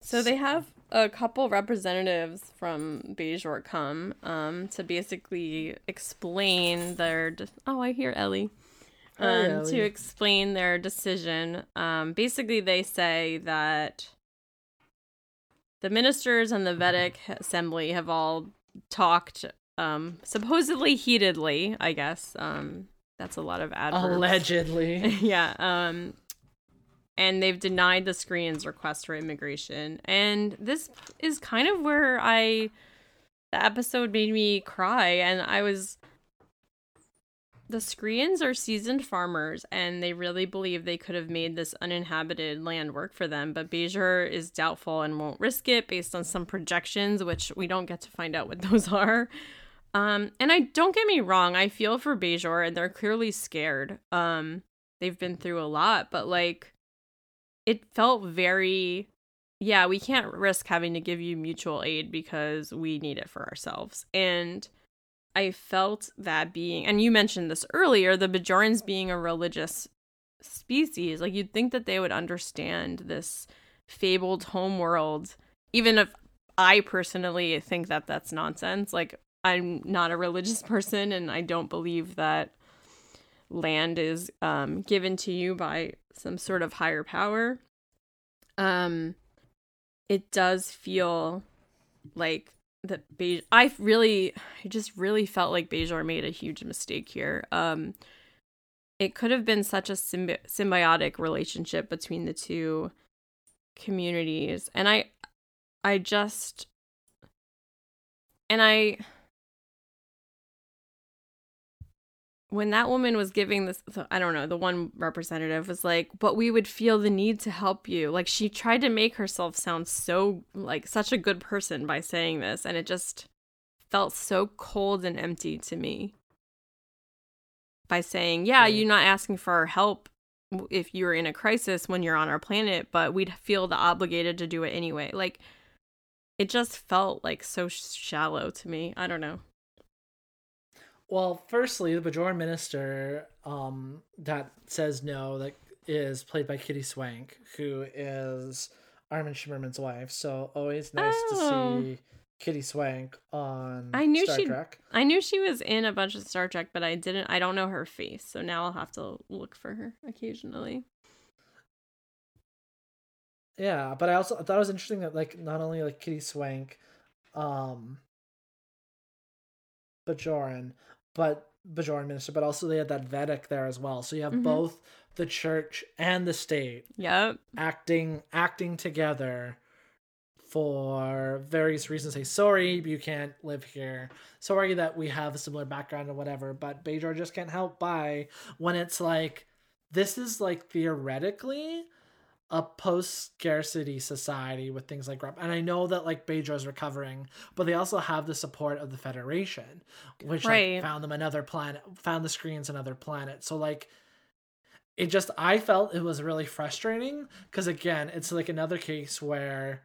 So they have a couple representatives from Bajor come um, to basically explain their. De- oh, I hear Ellie. Hi, Um, Ellie. to explain their decision. Um, basically, they say that the ministers and the Vedek Assembly have all talked, um, supposedly heatedly. I guess um, that's a lot of adverbs. allegedly yeah um and they've denied the Skrreean's request for immigration and this is kind of where i the episode made me cry and i was the Skrreeans are seasoned farmers and they really believe they could have made this uninhabited land work for them, but Bajor is doubtful and won't risk it based on some projections, which we don't get to find out what those are. Um, and I don't get me wrong, I feel for Bajor and they're clearly scared. Um, they've been through a lot, but like it felt very yeah, we can't risk having to give you mutual aid because we need it for ourselves. And I felt that being, and you mentioned this earlier, the Bajorans being a religious species, like you'd think that they would understand this fabled homeworld, even if I personally think that that's nonsense. Like, I'm not a religious person and I don't believe that land is um, given to you by some sort of higher power. Um, it does feel like that Be- I really I just really felt like Bajor made a huge mistake here. Um it could have been such a symbi- symbiotic relationship between the two communities and i i just and i when that woman was giving this i don't know the one representative was like but we would feel the need to help you. Like she tried to make herself sound so like such a good person by saying this and it just felt so cold and empty to me. By saying yeah you're not asking for our help if you're in a crisis when you're on our planet but we'd feel the obligated to do it anyway. Like it just felt like so shallow to me. I don't know well, firstly, the Bajoran minister um, that says no that is played by Kitty Swink, who is Armin Shimerman's wife. So always nice oh. to see Kitty Swink on I knew Star she, Trek. I knew she was in a bunch of Star Trek, but I didn't. I don't know her face, so now I'll have to look for her occasionally. Yeah, but I also thought it was interesting that like not only like Kitty Swink, um, Bajoran, but Bajoran minister, but also they had that Vedek there as well. So you have mm-hmm. both the church and the state yep. acting acting together for various reasons say sorry you can't live here sorry that we have a similar background or whatever but Bajor just can't help by when it's like this is like theoretically a post scarcity society with things like and I know that like Bajor's recovering, but they also have the support of the Federation, which right. like, found them another planet, found the Skrreeans another planet. So like, it just I felt it was really frustrating because again, it's like another case where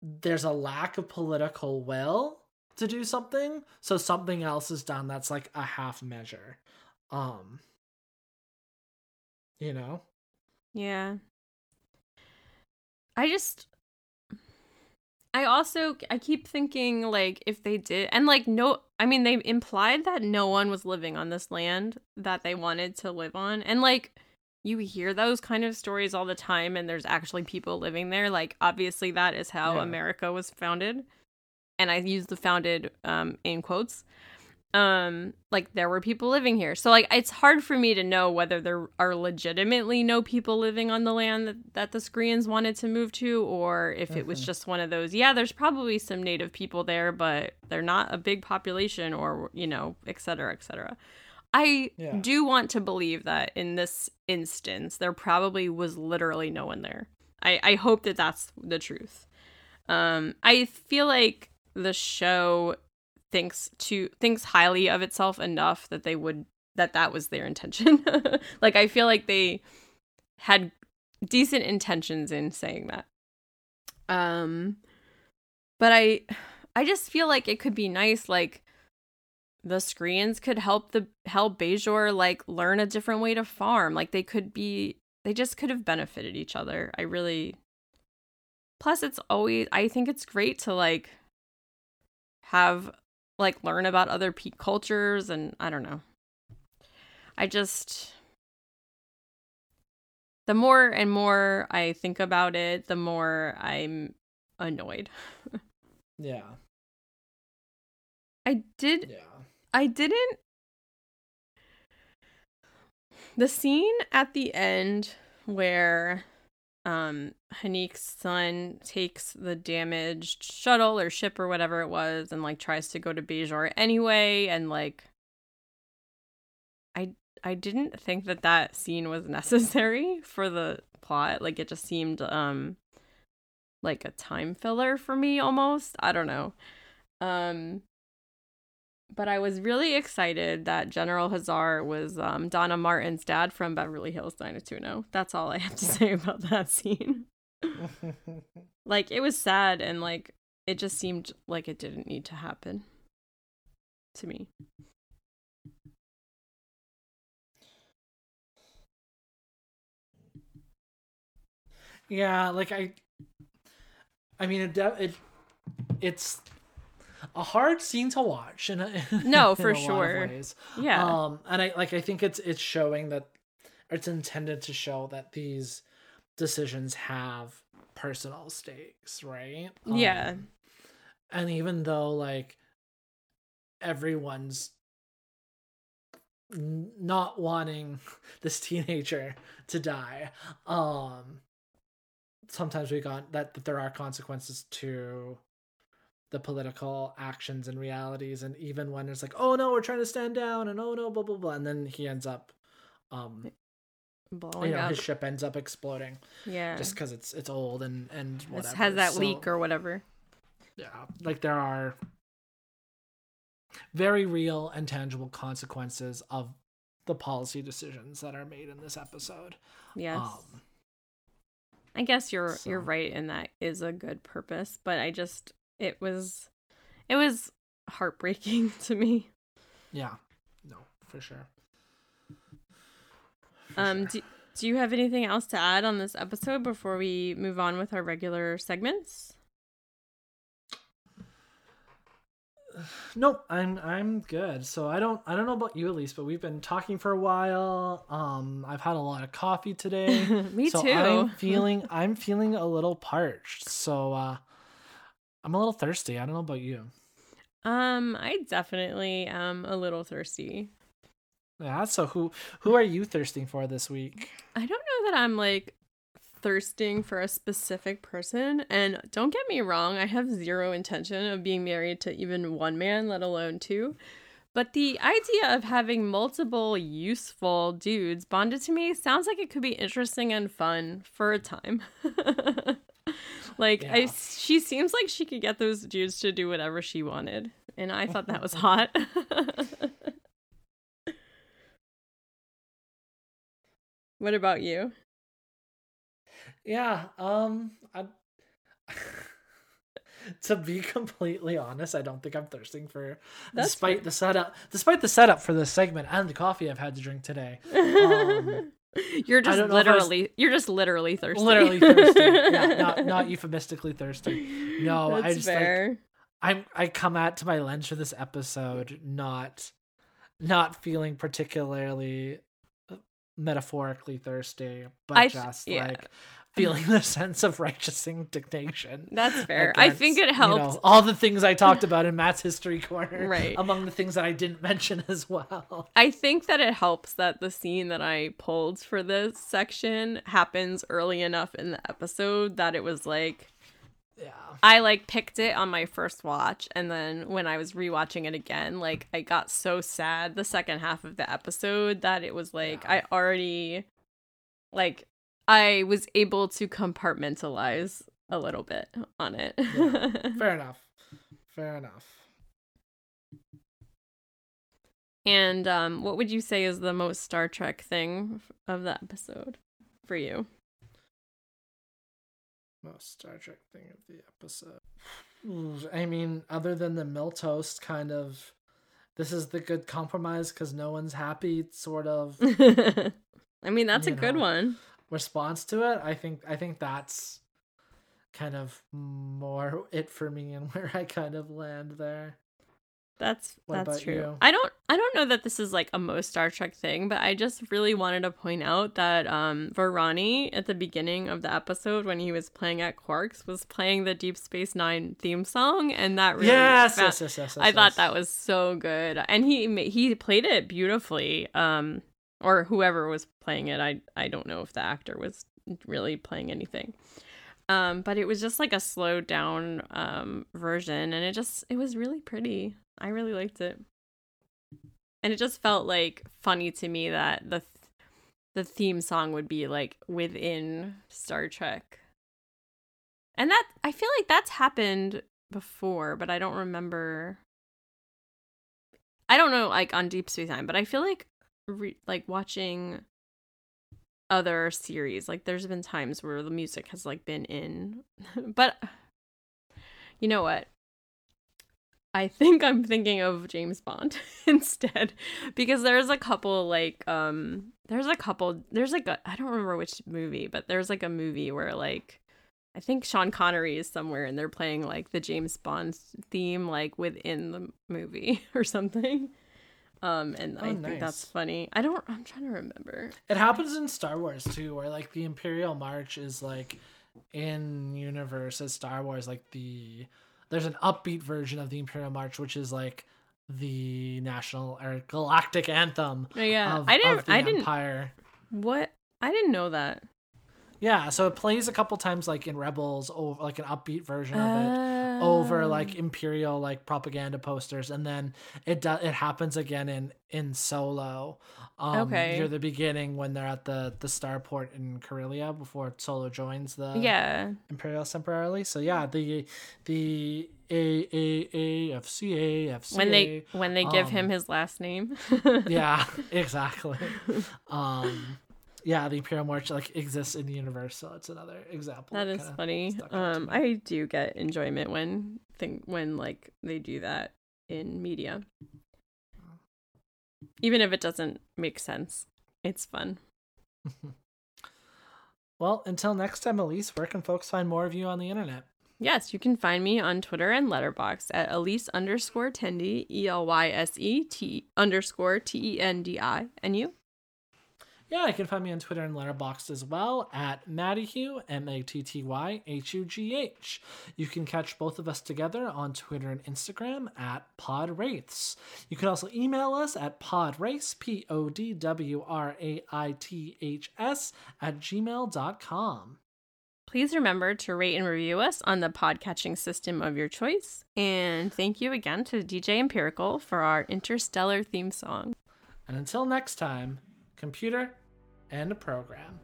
there's a lack of political will to do something, so something else is done that's like a half measure. Um, you know. Yeah. I just I also I keep thinking like if they did and like no I mean they implied that no one was living on this land that they wanted to live on and like you hear those kind of stories all the time and there's actually people living there like obviously that is how yeah. America was founded and I use the founded um in quotes um like there were people living here so like it's hard for me to know whether there are legitimately no people living on the land that, that the Skrreeans wanted to move to or if mm-hmm. it was mm-hmm. just one of those yeah there's probably some native people there but they're not a big population or you know et cetera et cetera i yeah. do want to believe that in this instance there probably was literally no one there i i hope that that's the truth um i feel like the show thinks to thinks highly of itself enough that they would that that was their intention. like I feel like they had decent intentions in saying that. Um but I I just feel like it could be nice like the Skrreeans could help the help Bajor like learn a different way to farm. Like they could be they just could have benefited each other. I really Plus it's always I think it's great to like have like learn about other peak cultures and I don't know. I just the more and more I think about it, the more I'm annoyed. yeah. I did Yeah. I didn't the scene at the end where um Haneek's son takes the damaged shuttle or ship or whatever it was and like tries to go to Bajor anyway and like I I didn't think that that scene was necessary for the plot. Like it just seemed um like a time filler for me almost. I don't know. Um but I was really excited that General Hazar was um, Donna Martin's dad from Beverly Hills 90210. That's all I have to say about that scene. like it was sad and like it just seemed like it didn't need to happen to me. Yeah, like I I mean it it it's a hard scene to watch in a, no for sure. yeah. Um and i like i think it's it's showing that it's intended to show that these decisions have personal stakes right? Um, yeah and even though like everyone's n- not wanting this teenager to die. Um sometimes we got that, that there are consequences to the political actions and realities and even when it's like oh no we're trying to stand down and oh no blah blah blah and then he ends up um Blowing you know up. his ship ends up exploding yeah. just because it's it's old and and whatever has that So, leak or whatever. yeah like there are very real and tangible consequences of the policy decisions that are made in this episode Yes. um I guess you're you're right and that is a good purpose, but I just it was it was heartbreaking to me. yeah no for sure For Um sure. do, do you have anything else to add on this episode before we move on with our regular segments? Nope, I'm I'm good. So I don't I don't know about you, Elise, but we've been talking for a while. Um, I've had a lot of coffee today. me so too. I'm feeling I'm feeling a little parched. So uh, I'm a little thirsty. I don't know about you. um I definitely am a little thirsty. Yeah. So who who are you thirsting for this week? I don't know that I'm like thirsting for a specific person. And don't get me wrong, I have zero intention of being married to even one man, let alone two. But the idea of having multiple useful dudes bonded to me sounds like it could be interesting and fun for a time. like I she seems like she could get those dudes to do whatever she wanted. And I thought that was hot. what about you? Yeah. Um. I. to be completely honest, I don't think I'm thirsting for, That's despite the setup, despite the setup for this segment and the coffee I've had to drink today. Um, you're just don't know if I was- literally you're just literally thirsty. literally thirsty. Yeah, not not euphemistically thirsty. No, I That's just like fair. I'm I come out to my lens for this episode not not feeling particularly uh, metaphorically thirsty, but I just yeah. like feeling the sense of righteous indignation. That's fair. I think it against, you know, helped. all the things I talked about in Matt's history corner, Right. Among the things that I didn't mention as well. I think that it helps that the scene that I pulled for this section happens early enough in the episode that it was like Yeah, I like picked it on my first watch and then when I was rewatching it again, like I got so sad the second half of the episode that it was like Yeah. I already like I was able to compartmentalize a little bit on it. Yeah. fair enough. Fair enough. and um what would you say is the most Star Trek thing of the episode for you? most Star Trek thing of the episode. I mean, other than the mill toast kind of, this is the good compromise because no one's happy sort of I mean, that's a You good one. Response to it. I think I think that's kind of more it for me and where I kind of land there. That's What that's true. you? I don't I don't know that this is like a most Star Trek thing, but I just really wanted to point out that um Varani at the beginning of the episode when he was playing at Quarks was playing the Deep Space Nine theme song, and that really yes, yes, yes, yes, yes. I thought that was so good, and he he played it beautifully. Um, or whoever was playing it, I I don't know if the actor was really playing anything. Um, but it was just like a slowed down um version, and it just it was really pretty. I really liked it, and it just felt like funny to me that the th- the theme song would be like within Star Trek. And that I feel like that's happened before, but I don't remember. I don't know, like on Deep Space Nine, but I feel like, re- like watching other series, like there's been times where the music has like been in, but you know what? I think I'm thinking of James Bond instead because there's a couple like um there's a couple there's like a I don't remember which movie but there's like a movie where like I think Sean Connery is somewhere and they're playing like the James Bond theme like within the movie or something. Um and I Oh, think that's funny. I don't I'm trying to remember. It happens in Star Wars too, where like the Imperial March is like in universe as Star Wars, like the there's an upbeat version of the Imperial March, which is like the national or galactic anthem. Oh, yeah, of, I didn't. I didn't. Empire. What? I didn't know that. Yeah, so it plays a couple times like in Rebels, over like an upbeat version of it, over Oh. like Imperial like propaganda posters, and then it does it happens again in in Solo. Um, Okay. near the beginning when they're at the the starport in Corellia before Solo joins the Yeah. Imperial temporarily. So yeah, the the A A A F C A F C. When they when they give him um, his last name. yeah, exactly. um, yeah, the Imperial March like exists in the universe, so it's another example. That is funny. stuck out to Um. I do get enjoyment when think when like they do that in media, even if it doesn't make sense. It's fun. Well, until next time, Elyse, where can folks find more of you on the internet? Yes, you can find me on Twitter and Letterboxd at Elyse underscore Tendi, E L Y S E T underscore T E N D I. And you? Yeah, you can find me on Twitter and Letterboxd as well at Mattyhugh, M A T T Y H U G H. You can catch both of us together on Twitter and Instagram at Podwraiths. You can also email us at podwraiths, P O D W R A I T H S, at gmail.com. Please remember to rate and review us on the podcatching system of your choice. And thank you again to DJ Empirical for our interstellar theme song. And until next time, computer and a program.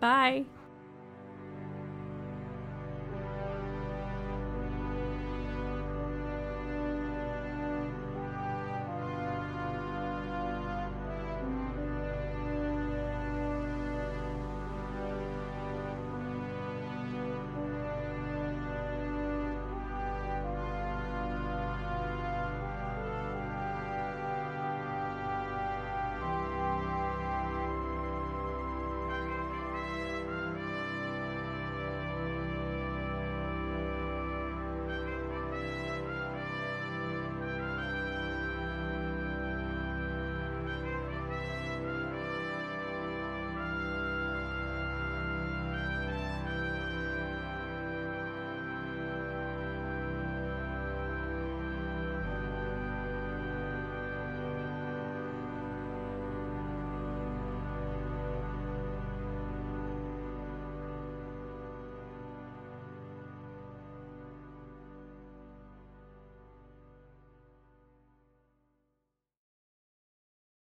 Bye.